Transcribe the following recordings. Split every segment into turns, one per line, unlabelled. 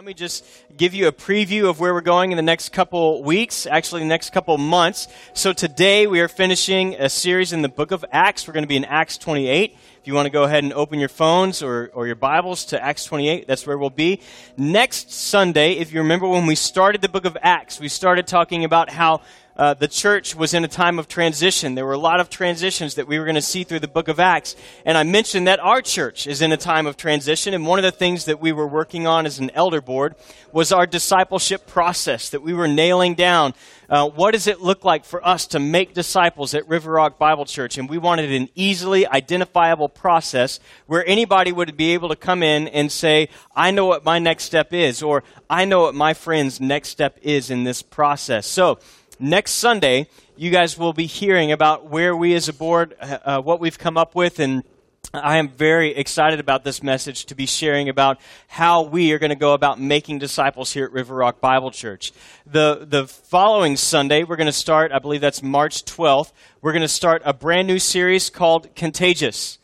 Let me just give you a preview of where we're going in the next couple weeks, actually, the next couple months. So, today we are finishing a series in the book of Acts. We're going to be in Acts 28. If you want to go ahead and open your phones or, or your Bibles to Acts 28, that's where we'll be. Next Sunday, if you remember when we started the book of Acts, we started talking about how uh, the church was in a time of transition. There were a lot of transitions that we were going to see through the book of Acts. And I mentioned that our church is in a time of transition. And one of the things that we were working on as an elder board was our discipleship process, that we were nailing down. Uh, what does it look like for us to make disciples at River Rock Bible Church? And we wanted an easily identifiable process where anybody would be able to come in and say, I know what my next step is, or I know what my friend's next step is in this process. So, next Sunday, you guys will be hearing about where we as a board, uh, uh, what we've come up with, and I am very excited about this message to be sharing about how we are going to go about making disciples here at River Rock Bible Church. The, the following Sunday, we're going to start, I believe that's March 12th, we're going to start a brand new series called Contagious.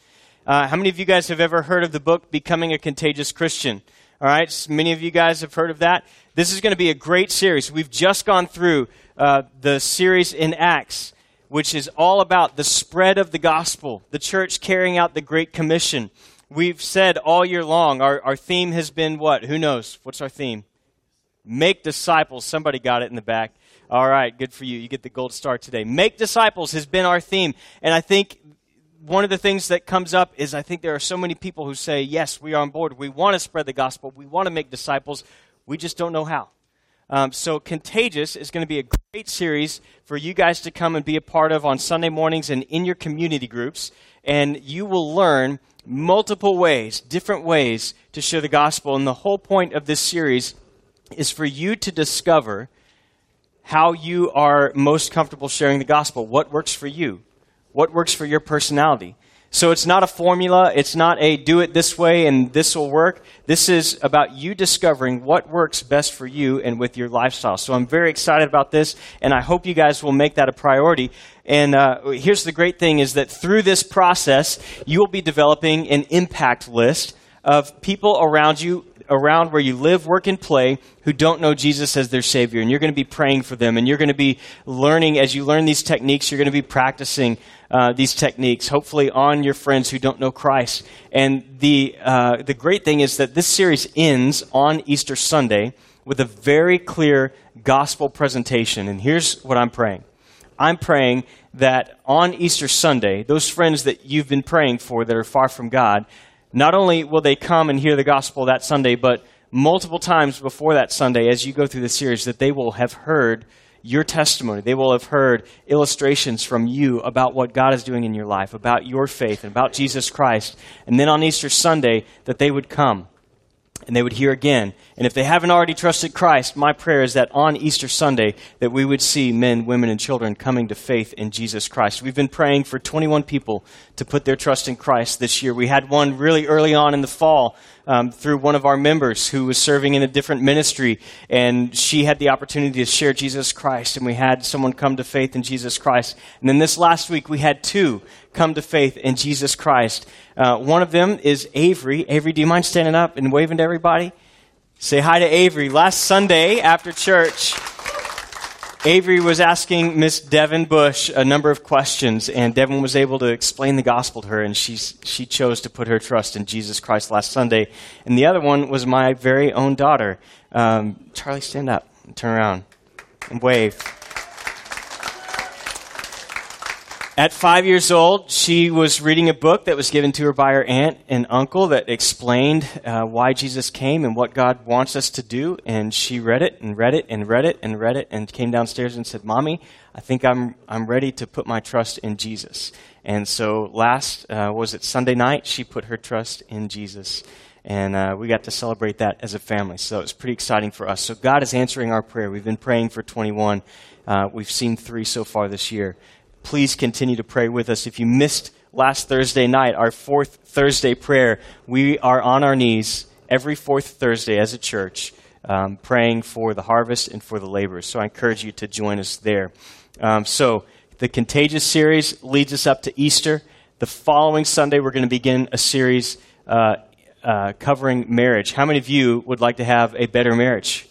Uh, how many of you guys have ever heard of the book Becoming a Contagious Christian? All right, many of you guys have heard of that. This is going to be a great series. We've just gone through uh, the series in Acts, which is all about the spread of the gospel, the church carrying out the Great Commission. We've said all year long, our, our theme has been what? Who knows? What's our theme? Make disciples. Somebody got it in the back. All right, good for you. You get the gold star today. Make disciples has been our theme. And I think one of the things that comes up is I think there are so many people who say, yes, we are on board. We want to spread the gospel. We want to make disciples. We just don't know how. Um, so, Contagious is going to be a great series for you guys to come and be a part of on Sunday mornings and in your community groups. And you will learn multiple ways, different ways to share the gospel. And the whole point of this series is for you to discover how you are most comfortable sharing the gospel. What works for you? What works for your personality? So it's not a formula. It's not a do it this way and this will work. This is about you discovering what works best for you and with your lifestyle. So I'm very excited about this, and I hope you guys will make that a priority. And uh, here's the great thing is that through this process, you will be developing an impact list of people around you around where you live, work, and play who don't know Jesus as their Savior. And you're going to be praying for them. And you're going to be learning, as you learn these techniques, you're going to be practicing uh, these techniques, hopefully on your friends who don't know Christ. And the, uh, the great thing is that this series ends on Easter Sunday with a very clear gospel presentation. And here's what I'm praying I'm praying that on Easter Sunday, those friends that you've been praying for that are far from God, not only will they come and hear the gospel that Sunday, but multiple times before that Sunday, as you go through the series, that they will have heard your testimony. They will have heard illustrations from you about what God is doing in your life, about your faith, and about Jesus Christ. And then on Easter Sunday, that they would come and they would hear again. And if they haven't already trusted Christ, my prayer is that on Easter Sunday that we would see men, women, and children coming to faith in Jesus Christ. We've been praying for 21 people to put their trust in Christ this year. We had one really early on in the fall um, through one of our members who was serving in a different ministry, and she had the opportunity to share Jesus Christ, and we had someone come to faith in Jesus Christ. And then this last week, we had two come to faith in Jesus Christ. Uh, one of them is Avery. Avery, do you mind standing up and waving to everybody? Say hi to Avery. Last Sunday after church, Avery was asking Miss Devin Bush a number of questions, and Devin was able to explain the gospel to her, and she, she chose to put her trust in Jesus Christ last Sunday. And the other one was my very own daughter. Um, Charlie, stand up turn around and wave. At five years old, she was reading a book that was given to her by her aunt and uncle that explained uh, why Jesus came and what God wants us to do. And she read it and read it and read it and read it and came downstairs and said, Mommy, I think I'm, I'm ready to put my trust in Jesus. And so last, uh, was it Sunday night, she put her trust in Jesus. And uh, we got to celebrate that as a family. So it was pretty exciting for us. So God is answering our prayer. We've been praying for 21. Uh, we've seen three so far this year please continue to pray with us. If you missed last Thursday night, our fourth Thursday prayer, we are on our knees every fourth Thursday as a church um, praying for the harvest and for the laborers. So I encourage you to join us there. Um, so the Contagious series leads us up to Easter. The following Sunday, we're going to begin a series uh, uh, covering marriage. How many of you would like to have a better marriage?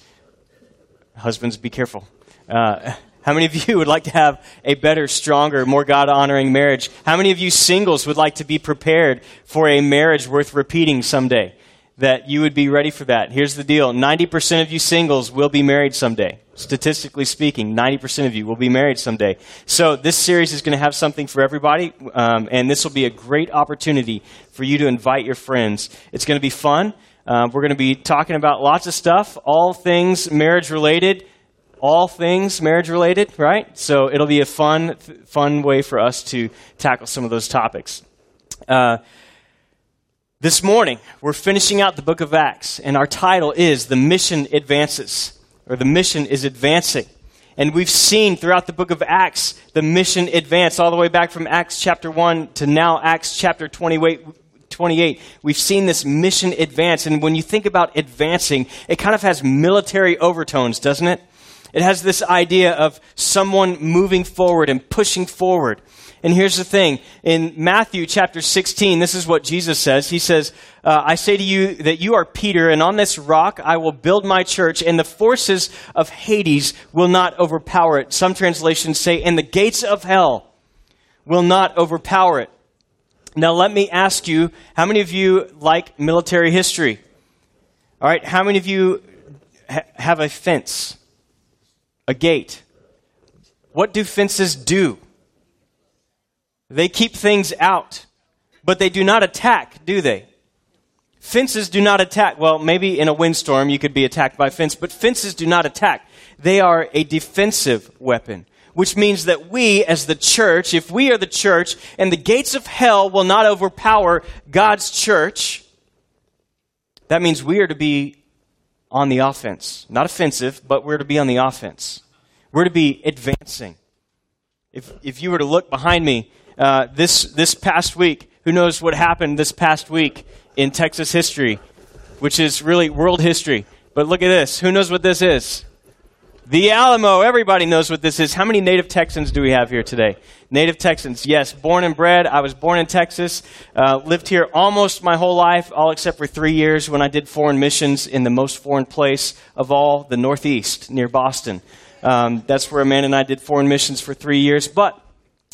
Husbands, be careful. Uh, how many of you would like to have a better, stronger, more God honoring marriage? How many of you singles would like to be prepared for a marriage worth repeating someday? That you would be ready for that. Here's the deal 90% of you singles will be married someday. Statistically speaking, 90% of you will be married someday. So this series is going to have something for everybody, um, and this will be a great opportunity for you to invite your friends. It's going to be fun. Uh, we're going to be talking about lots of stuff, all things marriage related all things marriage related, right? So it'll be a fun, fun way for us to tackle some of those topics. Uh, this morning, we're finishing out the book of Acts, and our title is The Mission Advances, or The Mission is Advancing. And we've seen throughout the book of Acts the mission advance, all the way back from Acts chapter 1 to now Acts chapter 28. 28, we've seen this mission advance. And when you think about advancing, it kind of has military overtones, doesn't it? It has this idea of someone moving forward and pushing forward. And here's the thing. In Matthew chapter 16, this is what Jesus says. He says, uh, I say to you that you are Peter, and on this rock I will build my church, and the forces of Hades will not overpower it. Some translations say, and the gates of hell will not overpower it. Now let me ask you, how many of you like military history? All right, how many of you ha- have a fence? A gate. What do fences do? They keep things out, but they do not attack, do they? Fences do not attack. Well, maybe in a windstorm you could be attacked by a fence, but fences do not attack. They are a defensive weapon, which means that we, as the church, if we are the church, and the gates of hell will not overpower God's church, that means we are to be on the offense. Not offensive, but we're to be on the offense. We're to be advancing. If, if you were to look behind me, uh, this, this past week, who knows what happened this past week in Texas history, which is really world history. But look at this. Who knows what this is? The Alamo. Everybody knows what this is. How many native Texans do we have here today? Native Texans, yes. Born and bred. I was born in Texas. Uh, lived here almost my whole life, all except for three years when I did foreign missions in the most foreign place of all, the Northeast, near Boston. Um, that's where Amanda and I did foreign missions for three years. But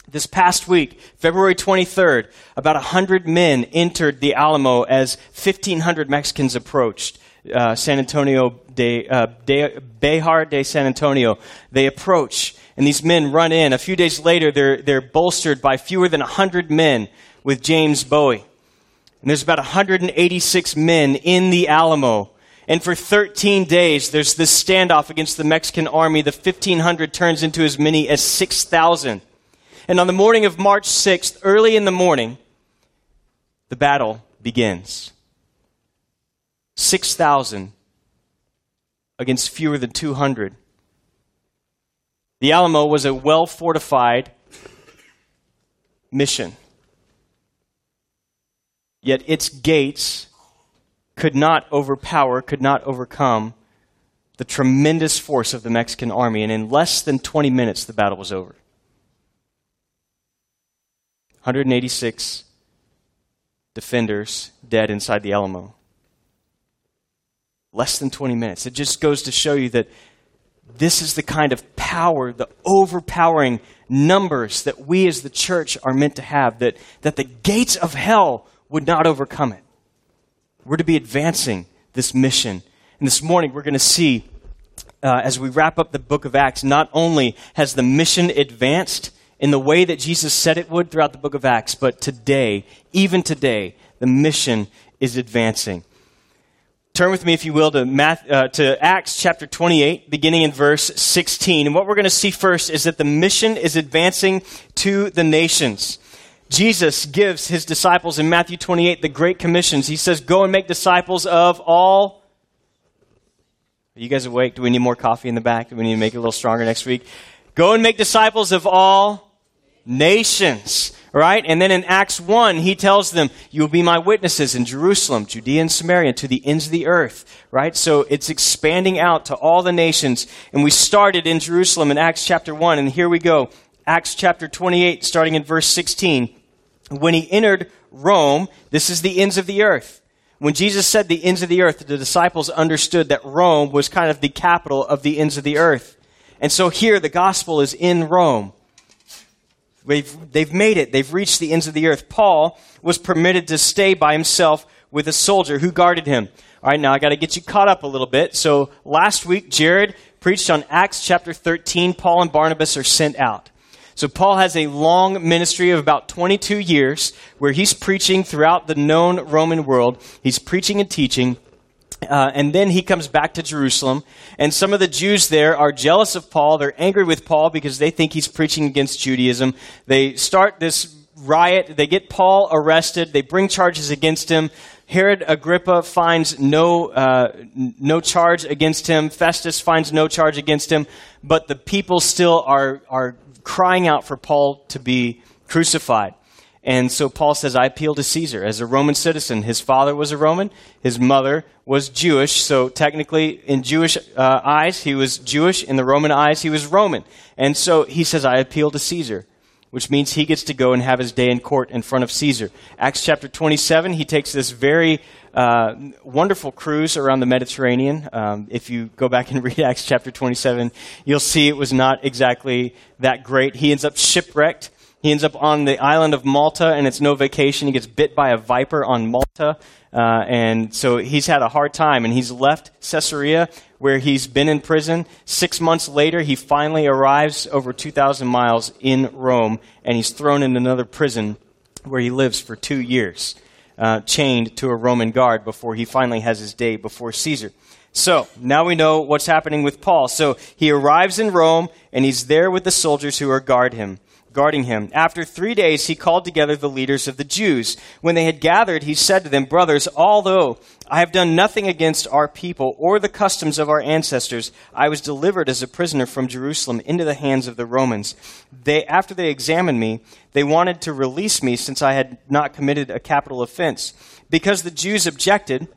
this past week, February 23rd, about 100 men entered the Alamo as 1,500 Mexicans approached. Uh, San Antonio de, uh, de Bejar de San Antonio. They approach, and these men run in. A few days later, they're, they're bolstered by fewer than 100 men with James Bowie. And there's about 186 men in the Alamo. And for 13 days, there's this standoff against the Mexican army. The 1,500 turns into as many as 6,000. And on the morning of March 6th, early in the morning, the battle begins. 6,000 against fewer than 200. The Alamo was a well fortified mission. Yet its gates could not overpower, could not overcome the tremendous force of the Mexican army. And in less than 20 minutes, the battle was over. 186 defenders dead inside the Alamo. Less than 20 minutes. It just goes to show you that this is the kind of power, the overpowering numbers that we as the church are meant to have, that, that the gates of hell would not overcome it. We're to be advancing this mission. And this morning, we're going to see, uh, as we wrap up the book of Acts, not only has the mission advanced in the way that Jesus said it would throughout the book of Acts, but today, even today, the mission is advancing. Turn with me, if you will, to, Math, uh, to Acts chapter 28, beginning in verse 16. And what we're going to see first is that the mission is advancing to the nations. Jesus gives his disciples in Matthew 28 the Great Commissions. He says, Go and make disciples of all. Are you guys awake? Do we need more coffee in the back? Do we need to make it a little stronger next week? Go and make disciples of all nations. Right? And then in Acts 1, he tells them, You will be my witnesses in Jerusalem, Judea and Samaria, to the ends of the earth. Right? So it's expanding out to all the nations. And we started in Jerusalem in Acts chapter 1, and here we go. Acts chapter 28, starting in verse 16 when he entered Rome, this is the ends of the earth. when Jesus said the ends of the earth, the disciples understood that Rome was kind of the capital of the ends of the earth. And so here the gospel is in Rome. They've, they've made it. They've reached the ends of the earth. Paul was permitted to stay by himself with a soldier who guarded him. All right, now I got to get you caught up a little bit. So last week, Jared preached on Acts chapter 13. Paul and Barnabas are sent out. So Paul has a long ministry of about 22 years where he's preaching throughout the known Roman world. He's preaching and teaching. Uh, and then he comes back to Jerusalem, and some of the Jews there are jealous of Paul. They're angry with Paul because they think he's preaching against Judaism. They start this riot. They get Paul arrested. They bring charges against him. Herod Agrippa finds no, uh, no charge against him. Festus finds no charge against him. But the people still are, are crying out for Paul to be crucified. And so Paul says, I appeal to Caesar as a Roman citizen. His father was a Roman, his mother was Jewish. So technically, in Jewish uh, eyes, he was Jewish. In the Roman eyes, he was Roman. And so he says, I appeal to Caesar, which means he gets to go and have his day in court in front of Caesar. Acts chapter 27, he takes this very uh, wonderful cruise around the Mediterranean. Um, if you go back and read Acts chapter 27, you'll see it was not exactly that great. He ends up shipwrecked he ends up on the island of Malta, and it's no vacation. He gets bit by a viper on Malta, uh, and so he's had a hard time. And he's left Caesarea, where he's been in prison. Six months later, he finally arrives over 2,000 miles in Rome, and he's thrown in another prison where he lives for two years, uh, chained to a Roman guard before he finally has his day before Caesar. So now we know what's happening with Paul. So he arrives in Rome, and he's there with the soldiers who are guard him guarding him. After three days, he called together the leaders of the Jews. When they had gathered, he said to them, Brothers, although I have done nothing against our people or the customs of our ancestors, I was delivered as a prisoner from Jerusalem into the hands of the Romans. They, after they examined me, they wanted to release me since I had not committed a capital offense. Because the Jews objected,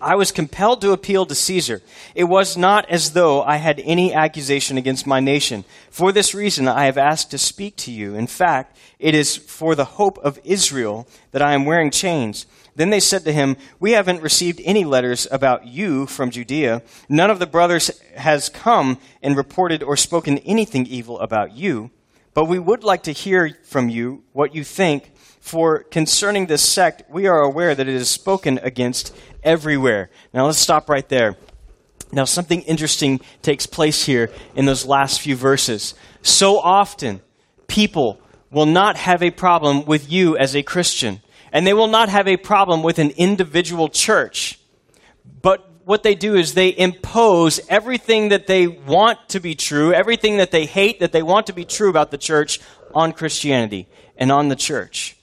I was compelled to appeal to Caesar. It was not as though I had any accusation against my nation. For this reason, I have asked to speak to you. In fact, it is for the hope of Israel that I am wearing chains. Then they said to him, We haven't received any letters about you from Judea. None of the brothers has come and reported or spoken anything evil about you. But we would like to hear from you what you think for concerning this sect, we are aware that it is spoken against everywhere. Now let's stop right there. Now, something interesting takes place here in those last few verses. So often, people will not have a problem with you as a Christian, and they will not have a problem with an individual church. But what they do is they impose everything that they want to be true, everything that they hate that they want to be true about the church on Christianity and on the church.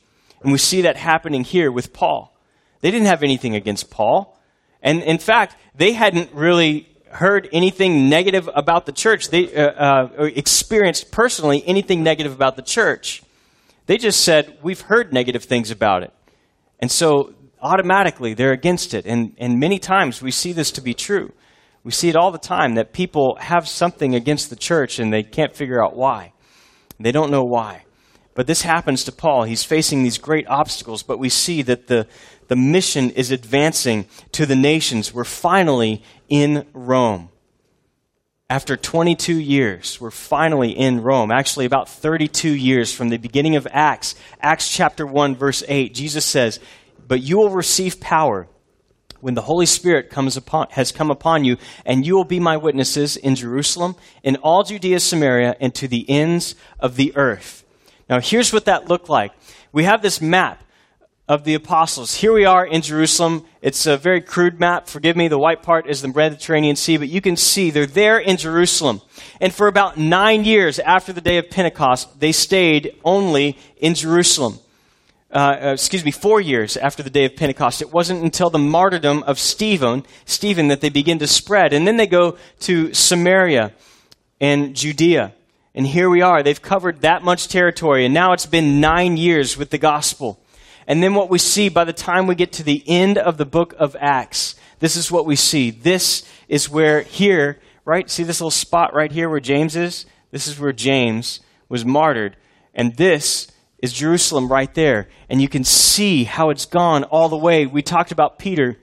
And we see that happening here with Paul. They didn't have anything against Paul. And in fact, they hadn't really heard anything negative about the church. They uh, uh, experienced personally anything negative about the church. They just said, We've heard negative things about it. And so automatically they're against it. And, and many times we see this to be true. We see it all the time that people have something against the church and they can't figure out why. They don't know why. But this happens to Paul. He's facing these great obstacles, but we see that the, the mission is advancing to the nations. We're finally in Rome. After 22 years, we're finally in Rome. Actually, about 32 years from the beginning of Acts. Acts chapter 1, verse 8, Jesus says, But you will receive power when the Holy Spirit comes upon, has come upon you, and you will be my witnesses in Jerusalem, in all Judea, Samaria, and to the ends of the earth. Now, here's what that looked like. We have this map of the apostles. Here we are in Jerusalem. It's a very crude map. Forgive me, the white part is the Mediterranean Sea, but you can see they're there in Jerusalem. And for about nine years after the day of Pentecost, they stayed only in Jerusalem. Uh, uh, excuse me, four years after the day of Pentecost. It wasn't until the martyrdom of Stephen, Stephen that they begin to spread. And then they go to Samaria and Judea. And here we are. They've covered that much territory, and now it's been nine years with the gospel. And then what we see by the time we get to the end of the book of Acts, this is what we see. This is where here, right? See this little spot right here where James is? This is where James was martyred. And this is Jerusalem right there. And you can see how it's gone all the way. We talked about Peter,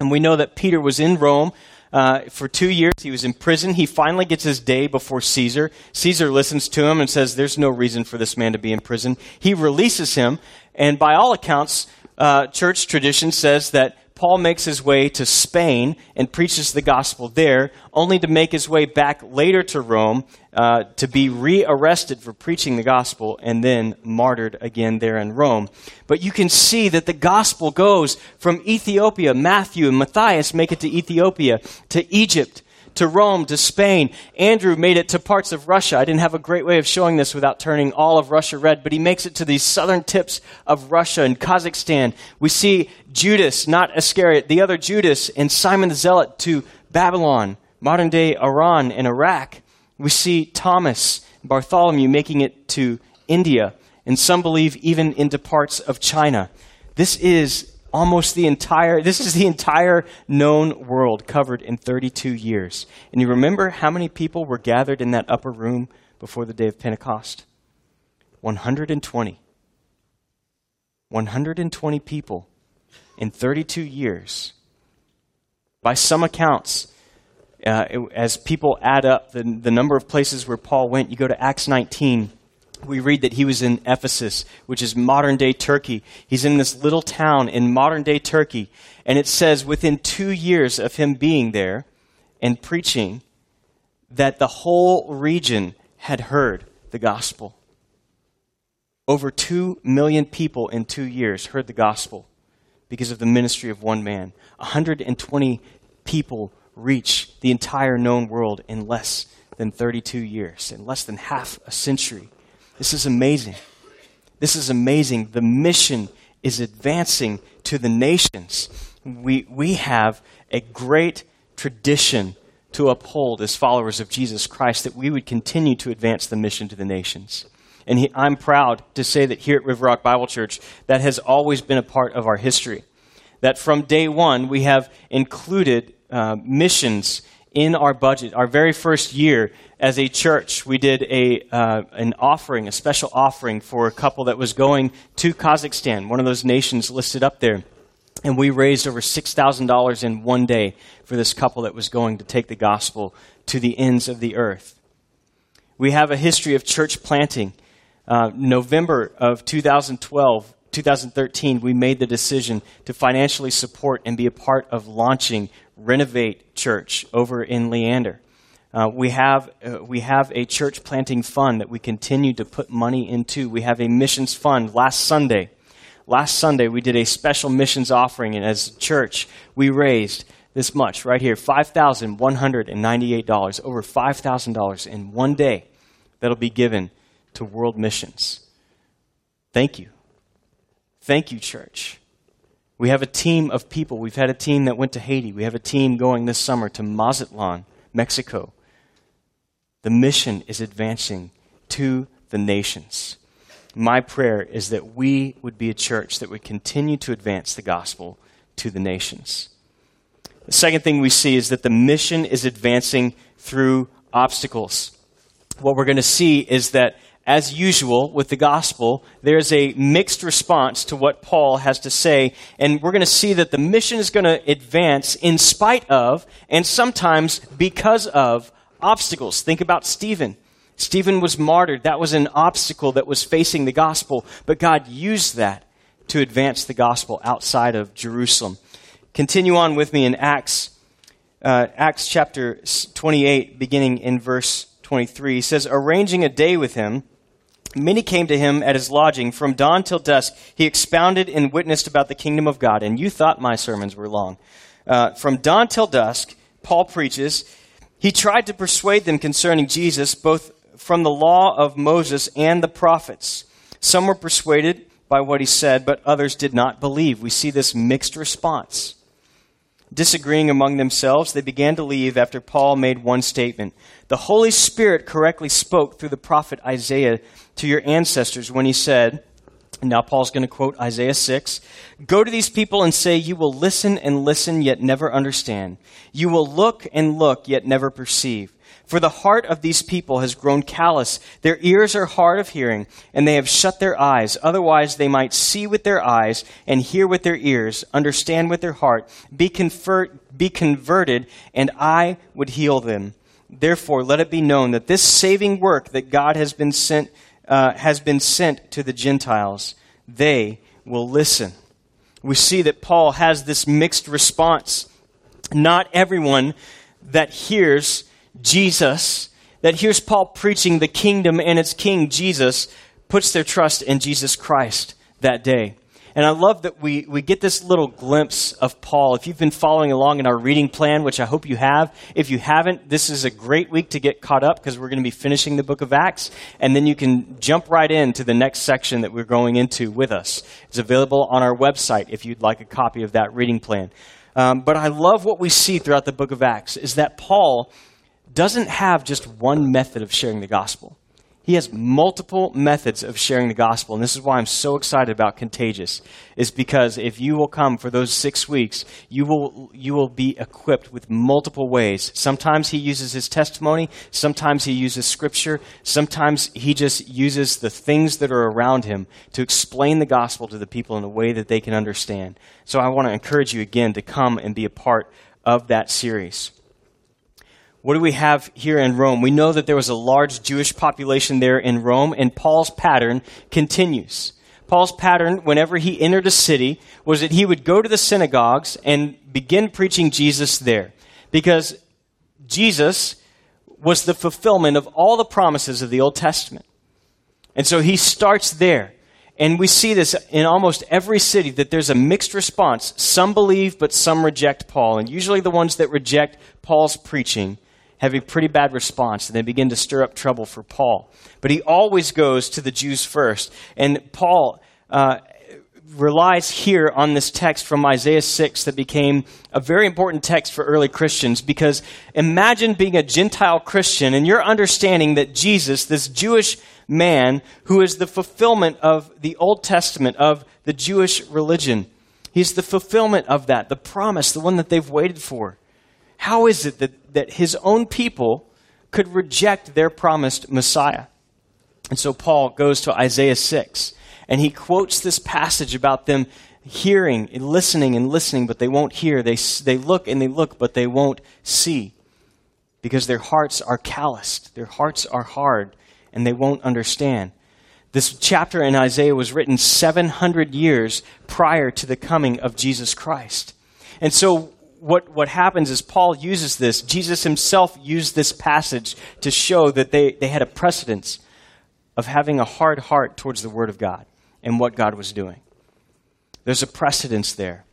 and we know that Peter was in Rome. Uh, for two years, he was in prison. He finally gets his day before Caesar. Caesar listens to him and says, There's no reason for this man to be in prison. He releases him, and by all accounts, uh, church tradition says that Paul makes his way to Spain and preaches the gospel there, only to make his way back later to Rome uh, to be rearrested for preaching the gospel and then martyred again there in Rome. But you can see that the gospel goes from Ethiopia. Matthew and Matthias make it to Ethiopia, to Egypt, to Rome, to Spain. Andrew made it to parts of Russia. I didn't have a great way of showing this without turning all of Russia red, but he makes it to these southern tips of Russia and Kazakhstan. We see Judas, not Iscariot, the other Judas, and Simon the Zealot to Babylon, modern day Iran and Iraq. We see Thomas, Bartholomew making it to India, and some believe even into parts of China. This is almost the entire this is the entire known world covered in 32 years. And you remember how many people were gathered in that upper room before the day of pentecost? 120 120 people in 32 years. By some accounts uh, as people add up the, the number of places where paul went you go to acts 19 we read that he was in Ephesus, which is modern day Turkey. He's in this little town in modern day Turkey. And it says within two years of him being there and preaching, that the whole region had heard the gospel. Over two million people in two years heard the gospel because of the ministry of one man. 120 people reach the entire known world in less than 32 years, in less than half a century. This is amazing. This is amazing. The mission is advancing to the nations. We, we have a great tradition to uphold as followers of Jesus Christ that we would continue to advance the mission to the nations. And he, I'm proud to say that here at River Rock Bible Church, that has always been a part of our history. That from day one, we have included uh, missions in our budget. Our very first year as a church, we did a, uh, an offering, a special offering for a couple that was going to Kazakhstan, one of those nations listed up there. And we raised over $6,000 in one day for this couple that was going to take the gospel to the ends of the earth. We have a history of church planting. Uh, November of 2012, 2013, we made the decision to financially support and be a part of launching Renovate Church over in Leander. Uh, we have uh, we have a church planting fund that we continue to put money into. We have a missions fund. Last Sunday, last Sunday we did a special missions offering, and as a church we raised this much right here five thousand one hundred and ninety eight dollars, over five thousand dollars in one day, that'll be given to world missions. Thank you, thank you, church. We have a team of people. We've had a team that went to Haiti. We have a team going this summer to Mazatlan, Mexico. The mission is advancing to the nations. My prayer is that we would be a church that would continue to advance the gospel to the nations. The second thing we see is that the mission is advancing through obstacles. What we're going to see is that as usual with the gospel, there's a mixed response to what Paul has to say. And we're going to see that the mission is going to advance in spite of, and sometimes because of, obstacles. Think about Stephen. Stephen was martyred. That was an obstacle that was facing the gospel, but God used that to advance the gospel outside of Jerusalem. Continue on with me in Acts, uh, Acts chapter 28, beginning in verse 23. He says, Arranging a day with him, Many came to him at his lodging. From dawn till dusk, he expounded and witnessed about the kingdom of God. And you thought my sermons were long. Uh, from dawn till dusk, Paul preaches. He tried to persuade them concerning Jesus, both from the law of Moses and the prophets. Some were persuaded by what he said, but others did not believe. We see this mixed response. Disagreeing among themselves, they began to leave after Paul made one statement. The Holy Spirit correctly spoke through the prophet Isaiah to your ancestors when he said, now Paul's going to quote Isaiah 6 Go to these people and say, You will listen and listen, yet never understand. You will look and look, yet never perceive. For the heart of these people has grown callous. Their ears are hard of hearing, and they have shut their eyes. Otherwise, they might see with their eyes, and hear with their ears, understand with their heart, be, be converted, and I would heal them. Therefore, let it be known that this saving work that God has been sent, uh, has been sent to the Gentiles. They will listen. We see that Paul has this mixed response. Not everyone that hears Jesus, that hears Paul preaching the kingdom and its king, Jesus, puts their trust in Jesus Christ that day. And I love that we, we get this little glimpse of Paul. If you've been following along in our reading plan, which I hope you have, if you haven't, this is a great week to get caught up because we're going to be finishing the book of Acts. And then you can jump right into the next section that we're going into with us. It's available on our website if you'd like a copy of that reading plan. Um, but I love what we see throughout the book of Acts is that Paul doesn't have just one method of sharing the gospel. He has multiple methods of sharing the gospel. And this is why I'm so excited about Contagious, is because if you will come for those six weeks, you will, you will be equipped with multiple ways. Sometimes he uses his testimony. Sometimes he uses scripture. Sometimes he just uses the things that are around him to explain the gospel to the people in a way that they can understand. So I want to encourage you again to come and be a part of that series. What do we have here in Rome? We know that there was a large Jewish population there in Rome, and Paul's pattern continues. Paul's pattern, whenever he entered a city, was that he would go to the synagogues and begin preaching Jesus there. Because Jesus was the fulfillment of all the promises of the Old Testament. And so he starts there. And we see this in almost every city that there's a mixed response. Some believe, but some reject Paul. And usually the ones that reject Paul's preaching have a pretty bad response and they begin to stir up trouble for Paul. But he always goes to the Jews first. And Paul uh, relies here on this text from Isaiah 6 that became a very important text for early Christians because imagine being a Gentile Christian and you're understanding that Jesus, this Jewish man who is the fulfillment of the Old Testament, of the Jewish religion, he's the fulfillment of that, the promise, the one that they've waited for. How is it that, that his own people could reject their promised Messiah? And so Paul goes to Isaiah 6 and he quotes this passage about them hearing and listening and listening, but they won't hear. They, they look and they look, but they won't see because their hearts are calloused. Their hearts are hard and they won't understand. This chapter in Isaiah was written 700 years prior to the coming of Jesus Christ. And so what, what happens is Paul uses this. Jesus himself used this passage to show that they, they had a precedence of having a hard heart towards the Word of God and what God was doing. There's a precedence there.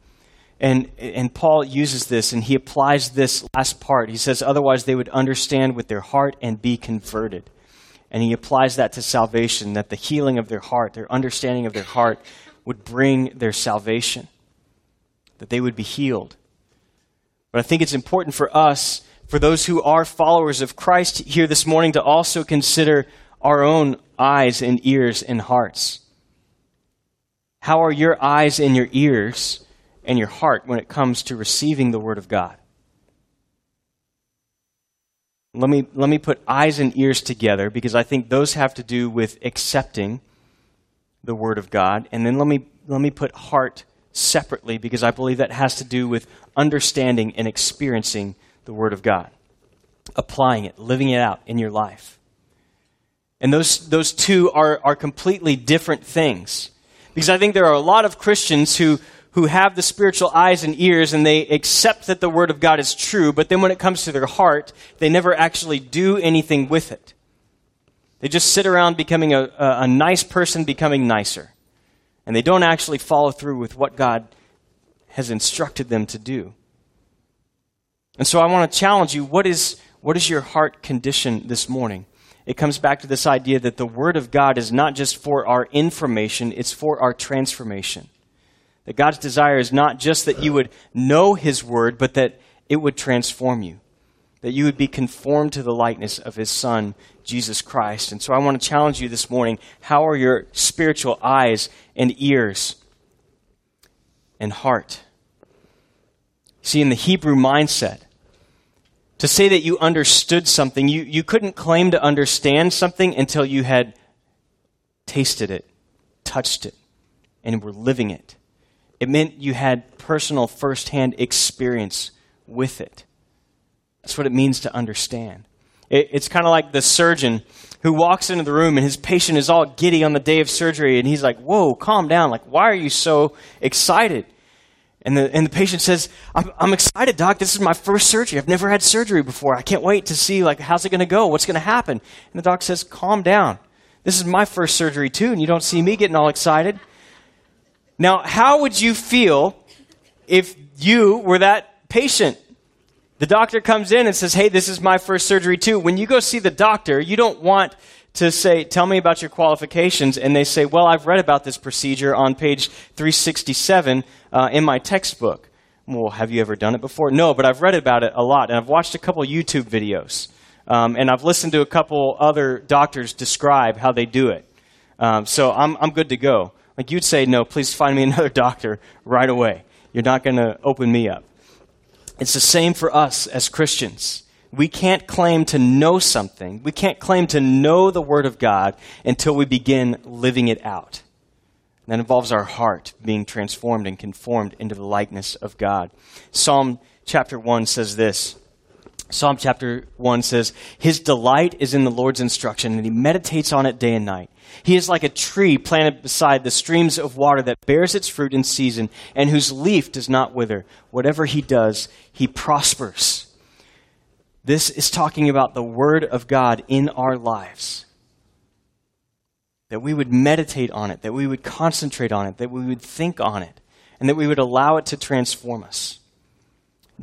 And, and Paul uses this and he applies this last part. He says, otherwise they would understand with their heart and be converted. And he applies that to salvation, that the healing of their heart, their understanding of their heart, would bring their salvation, that they would be healed. But I think it's important for us, for those who are followers of Christ here this morning, to also consider our own eyes and ears and hearts. How are your eyes and your ears and your heart when it comes to receiving the Word of God? Let me, let me put eyes and ears together because I think those have to do with accepting the Word of God. And then let me, let me put heart separately because I believe that has to do with understanding and experiencing the Word of God, applying it, living it out in your life. And those, those two are, are completely different things. Because I think there are a lot of Christians who, who have the spiritual eyes and ears and they accept that the Word of God is true, but then when it comes to their heart, they never actually do anything with it. They just sit around becoming a, a, a nice person, becoming nicer and they don't actually follow through with what God has instructed them to do. And so I want to challenge you what is, what is your heart condition this morning? It comes back to this idea that the Word of God is not just for our information, it's for our transformation. That God's desire is not just that you would know His Word, but that it would transform you. That you would be conformed to the likeness of His Son, Jesus Christ. And so I want to challenge you this morning how are your spiritual eyes and ears and heart? See, in the Hebrew mindset, to say that you understood something. You, you couldn't claim to understand something until you had tasted it, touched it, and were living it. It meant you had personal, firsthand experience with it. That's what it means to understand. It, it's kind of like the surgeon who walks into the room and his patient is all giddy on the day of surgery, and he's like, Whoa, calm down. Like, why are you so excited? And the, and the patient says, I'm, I'm excited, doc. This is my first surgery. I've never had surgery before. I can't wait to see, like, how's it going to go? What's going to happen? And the doc says, calm down. This is my first surgery, too, and you don't see me getting all excited. Now, how would you feel if you were that patient? The doctor comes in and says, Hey, this is my first surgery, too. When you go see the doctor, you don't want to say, Tell me about your qualifications. And they say, Well, I've read about this procedure on page 367 uh, in my textbook. Well, have you ever done it before? No, but I've read about it a lot. And I've watched a couple YouTube videos. Um, and I've listened to a couple other doctors describe how they do it. Um, so I'm, I'm good to go. Like you'd say, No, please find me another doctor right away. You're not going to open me up. It's the same for us as Christians. We can't claim to know something. We can't claim to know the Word of God until we begin living it out. And that involves our heart being transformed and conformed into the likeness of God. Psalm chapter 1 says this. Psalm chapter 1 says, His delight is in the Lord's instruction, and he meditates on it day and night. He is like a tree planted beside the streams of water that bears its fruit in season, and whose leaf does not wither. Whatever he does, he prospers. This is talking about the Word of God in our lives. That we would meditate on it, that we would concentrate on it, that we would think on it, and that we would allow it to transform us.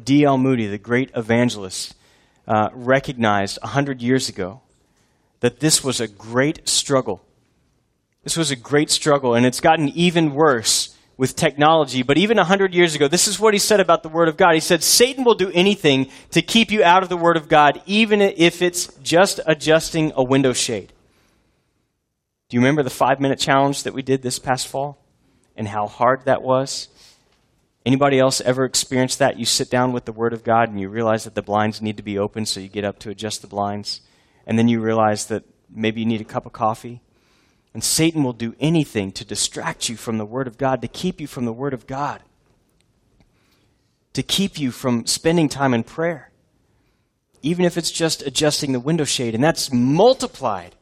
D.L. Moody, the great evangelist, uh, recognized a hundred years ago that this was a great struggle. This was a great struggle, and it's gotten even worse with technology. But even 100 years ago, this is what he said about the Word of God. He said, Satan will do anything to keep you out of the Word of God, even if it's just adjusting a window shade. Do you remember the five minute challenge that we did this past fall? And how hard that was? Anybody else ever experienced that? You sit down with the Word of God and you realize that the blinds need to be open, so you get up to adjust the blinds. And then you realize that maybe you need a cup of coffee and Satan will do anything to distract you from the Word of God, to keep you from the Word of God, to keep you from spending time in prayer, even if it's just adjusting the window shade. And that's multiplied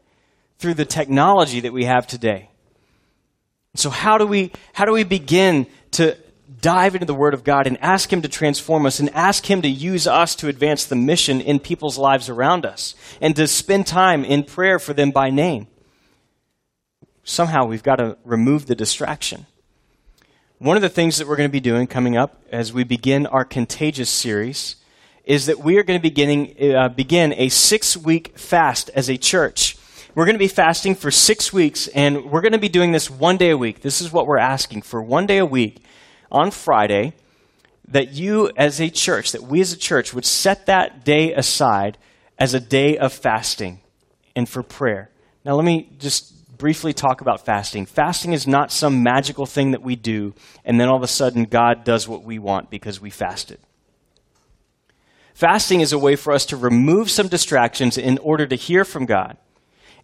through the technology that we have today. So, how do we, how do we begin to dive into the Word of God and ask Him to transform us and ask Him to use us to advance the mission in people's lives around us and to spend time in prayer for them by name? Somehow we've got to remove the distraction. One of the things that we're going to be doing coming up as we begin our Contagious series is that we are going to beginning, uh, begin a six week fast as a church. We're going to be fasting for six weeks, and we're going to be doing this one day a week. This is what we're asking for one day a week on Friday, that you as a church, that we as a church would set that day aside as a day of fasting and for prayer. Now, let me just briefly talk about fasting. Fasting is not some magical thing that we do, and then all of a sudden God does what we want because we fasted. Fasting is a way for us to remove some distractions in order to hear from God,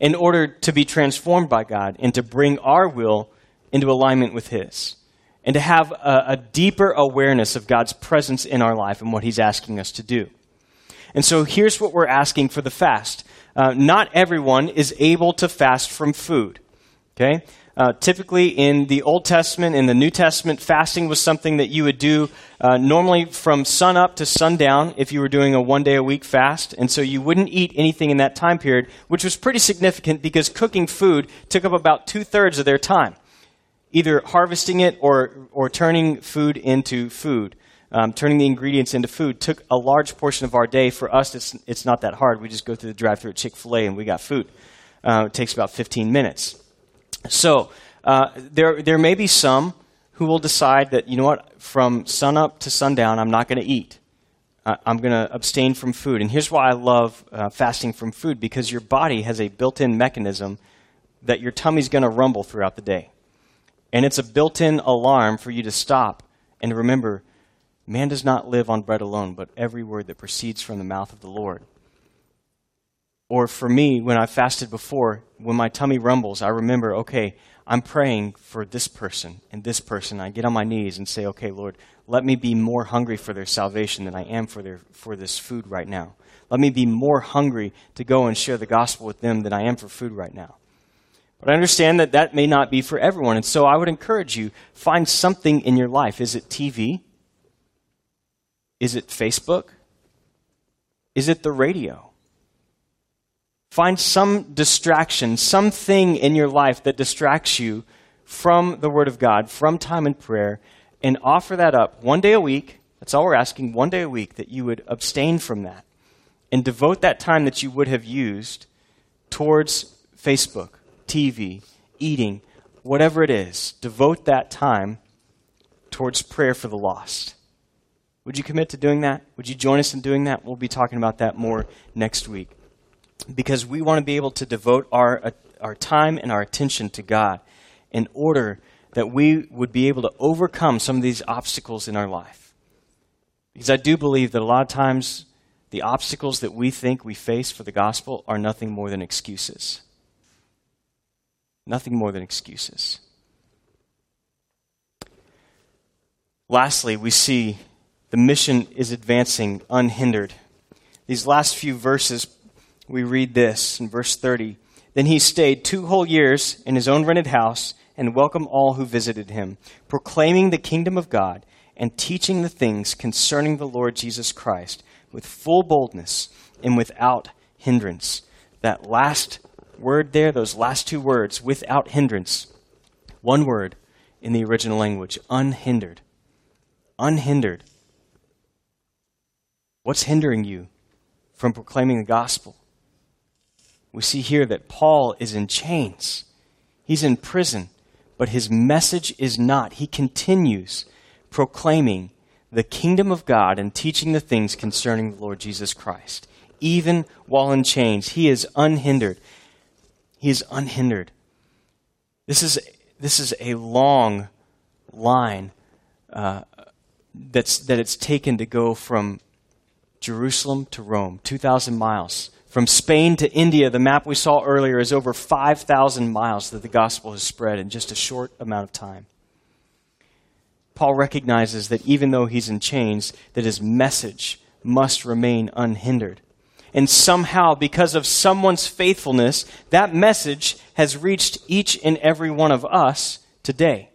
in order to be transformed by God, and to bring our will into alignment with His, and to have a, a deeper awareness of God's presence in our life and what He's asking us to do. And so here's what we're asking for the fast uh, not everyone is able to fast from food. Okay? Uh, typically, in the Old Testament, in the New Testament, fasting was something that you would do uh, normally from sun up to sundown if you were doing a one day a week fast. And so you wouldn't eat anything in that time period, which was pretty significant because cooking food took up about two thirds of their time, either harvesting it or, or turning food into food um, turning the ingredients into food took a large portion of our day. For us, it's, it's not that hard. We just go through the drive through at Chick fil A and we got food. Uh, it takes about 15 minutes. So uh, there, there may be some who will decide that, you know what, from sunup to sundown, I'm not going to eat. I'm going to abstain from food. And here's why I love uh, fasting from food because your body has a built in mechanism that your tummy's going to rumble throughout the day. And it's a built in alarm for you to stop and remember Man does not live on bread alone, but every word that proceeds from the mouth of the Lord. Or for me, when I fasted before, when my tummy rumbles, I remember, okay, I'm praying for this person and this person. I get on my knees and say, okay, Lord, let me be more hungry for their salvation than I am for, their, for this food right now. Let me be more hungry to go and share the gospel with them than I am for food right now. But I understand that that may not be for everyone. And so I would encourage you find something in your life. Is it TV? Is it Facebook? Is it the radio? Find some distraction, something in your life that distracts you from the Word of God, from time in prayer, and offer that up one day a week. That's all we're asking, one day a week, that you would abstain from that and devote that time that you would have used towards Facebook, TV, eating, whatever it is. Devote that time towards prayer for the lost. Would you commit to doing that? Would you join us in doing that? We'll be talking about that more next week because we want to be able to devote our, uh, our time and our attention to God in order that we would be able to overcome some of these obstacles in our life. Because I do believe that a lot of times the obstacles that we think we face for the gospel are nothing more than excuses. Nothing more than excuses. Lastly, we see the mission is advancing unhindered. These last few verses we read this in verse 30. Then he stayed two whole years in his own rented house and welcomed all who visited him, proclaiming the kingdom of God and teaching the things concerning the Lord Jesus Christ with full boldness and without hindrance. That last word there, those last two words, without hindrance, one word in the original language, unhindered. Unhindered. What's hindering you from proclaiming the gospel? we see here that Paul is in chains. He's in prison, but his message is not. He continues proclaiming the kingdom of God and teaching the things concerning the Lord Jesus Christ. Even while in chains, he is unhindered. He is unhindered. This is, this is a long line uh, that's, that it's taken to go from Jerusalem to Rome, 2,000 miles. From Spain to India, the map we saw earlier is over 5,000 miles that the gospel has spread in just a short amount of time. Paul recognizes that even though he's in chains, that his message must remain unhindered. And somehow, because of someone's faithfulness, that message has reached each and every one of us today,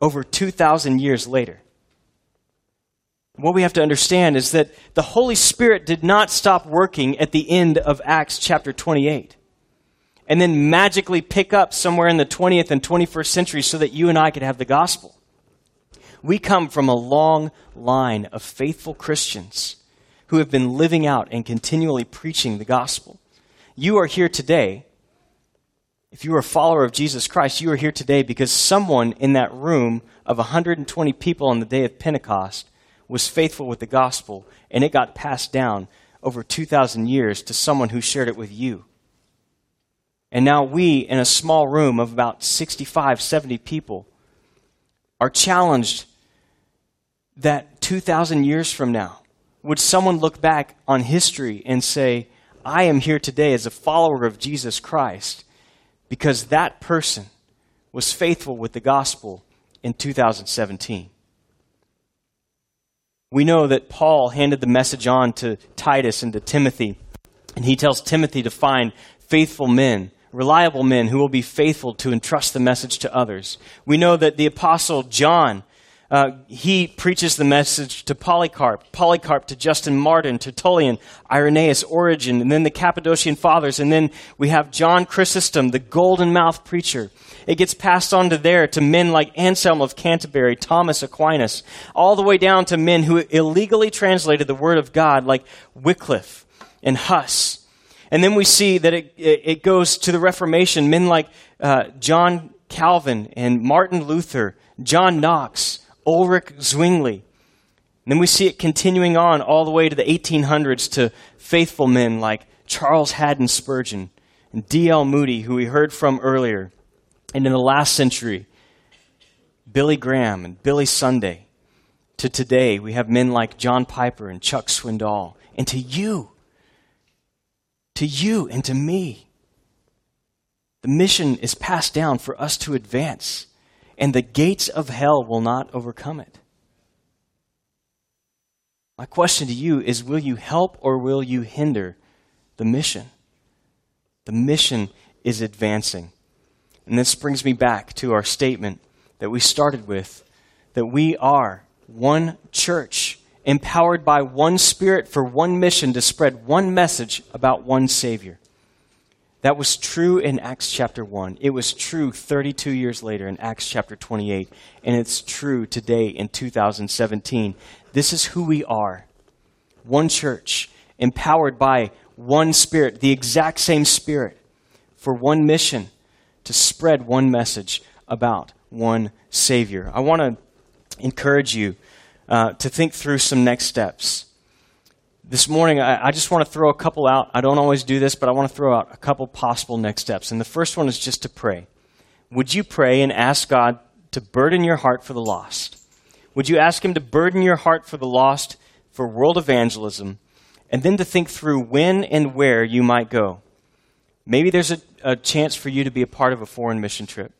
over 2,000 years later what we have to understand is that the Holy Spirit did not stop working at the end of Acts chapter 28 and then magically pick up somewhere in the 20th and 21st century so that you and I could have the gospel. We come from a long line of faithful Christians who have been living out and continually preaching the gospel. You are here today. If you are a follower of Jesus Christ, you are here today because someone in that room of 120 people on the day of Pentecost was faithful with the gospel, and it got passed down over 2,000 years to someone who shared it with you. And now we, in a small room of about 65, 70 people, are challenged that 2,000 years from now, would someone look back on history and say, I am here today as a follower of Jesus Christ because that person was faithful with the gospel in 2017? We know that Paul handed the message on to Titus and to Timothy, and he tells Timothy to find faithful men, reliable men who will be faithful to entrust the message to others. We know that the apostle John uh, he preaches the message to Polycarp, Polycarp to Justin Martyr, Tertullian, Irenaeus, Origen, and then the Cappadocian Fathers, and then we have John Chrysostom, the golden mouthed preacher. It gets passed on to there to men like Anselm of Canterbury, Thomas Aquinas, all the way down to men who illegally translated the Word of God like Wycliffe and Huss. And then we see that it, it goes to the Reformation, men like uh, John Calvin and Martin Luther, John Knox, Ulrich Zwingli. And then we see it continuing on all the way to the 1800s to faithful men like Charles Haddon Spurgeon and D.L. Moody, who we heard from earlier. And in the last century, Billy Graham and Billy Sunday. to today, we have men like John Piper and Chuck Swindoll, and to you, to you and to me. The mission is passed down for us to advance, and the gates of hell will not overcome it. My question to you is will you help or will you hinder the mission? The mission is advancing. And this brings me back to our statement that we started with that we are one church, empowered by one spirit for one mission to spread one message about one Savior. That was true in Acts chapter 1. It was true 32 years later in Acts chapter 28. And it's true today in 2017. This is who we are one church, empowered by one spirit, the exact same spirit, for one mission to spread one message about one Savior. I want to encourage you uh, to think through some next steps. This morning, I, I just want to throw a couple out. I don't always do this, but I want to throw out a couple possible next steps. And the first one is just to pray. Would you pray and ask God to burden your heart for the lost? Would you ask Him to burden your heart for the lost, for world evangelism, and then to think through when and where you might go? Maybe there's a, a chance for you to be a part of a foreign mission trip.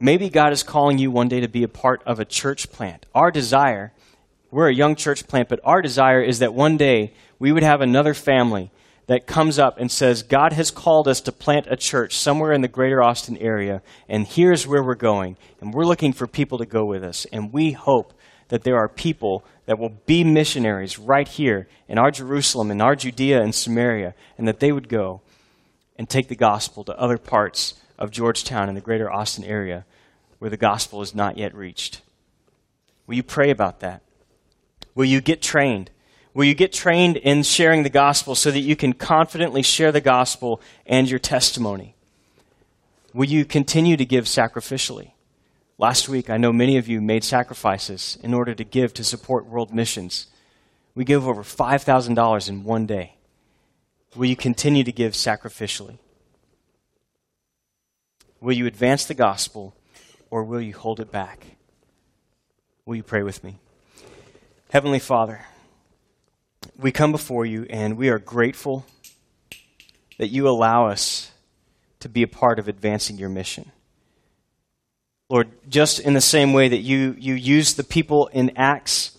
Maybe God is calling you one day to be a part of a church plant. Our desire, we're a young church plant, but our desire is that one day we would have another family that comes up and says, God has called us to plant a church somewhere in the greater Austin area, and here's where we're going. And we're looking for people to go with us. And we hope that there are people that will be missionaries right here in our Jerusalem, in our Judea and Samaria, and that they would go and take the gospel to other parts of Georgetown and the greater Austin area where the gospel is not yet reached. Will you pray about that? Will you get trained? Will you get trained in sharing the gospel so that you can confidently share the gospel and your testimony? Will you continue to give sacrificially? Last week, I know many of you made sacrifices in order to give to support world missions. We gave over $5,000 in one day. Will you continue to give sacrificially? Will you advance the gospel or will you hold it back? Will you pray with me? Heavenly Father, we come before you and we are grateful that you allow us to be a part of advancing your mission. Lord, just in the same way that you, you use the people in Acts,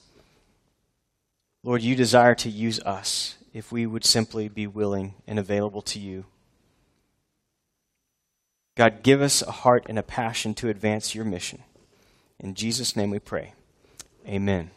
Lord, you desire to use us if we would simply be willing and available to you. God, give us a heart and a passion to advance your mission. In Jesus' name we pray. Amen.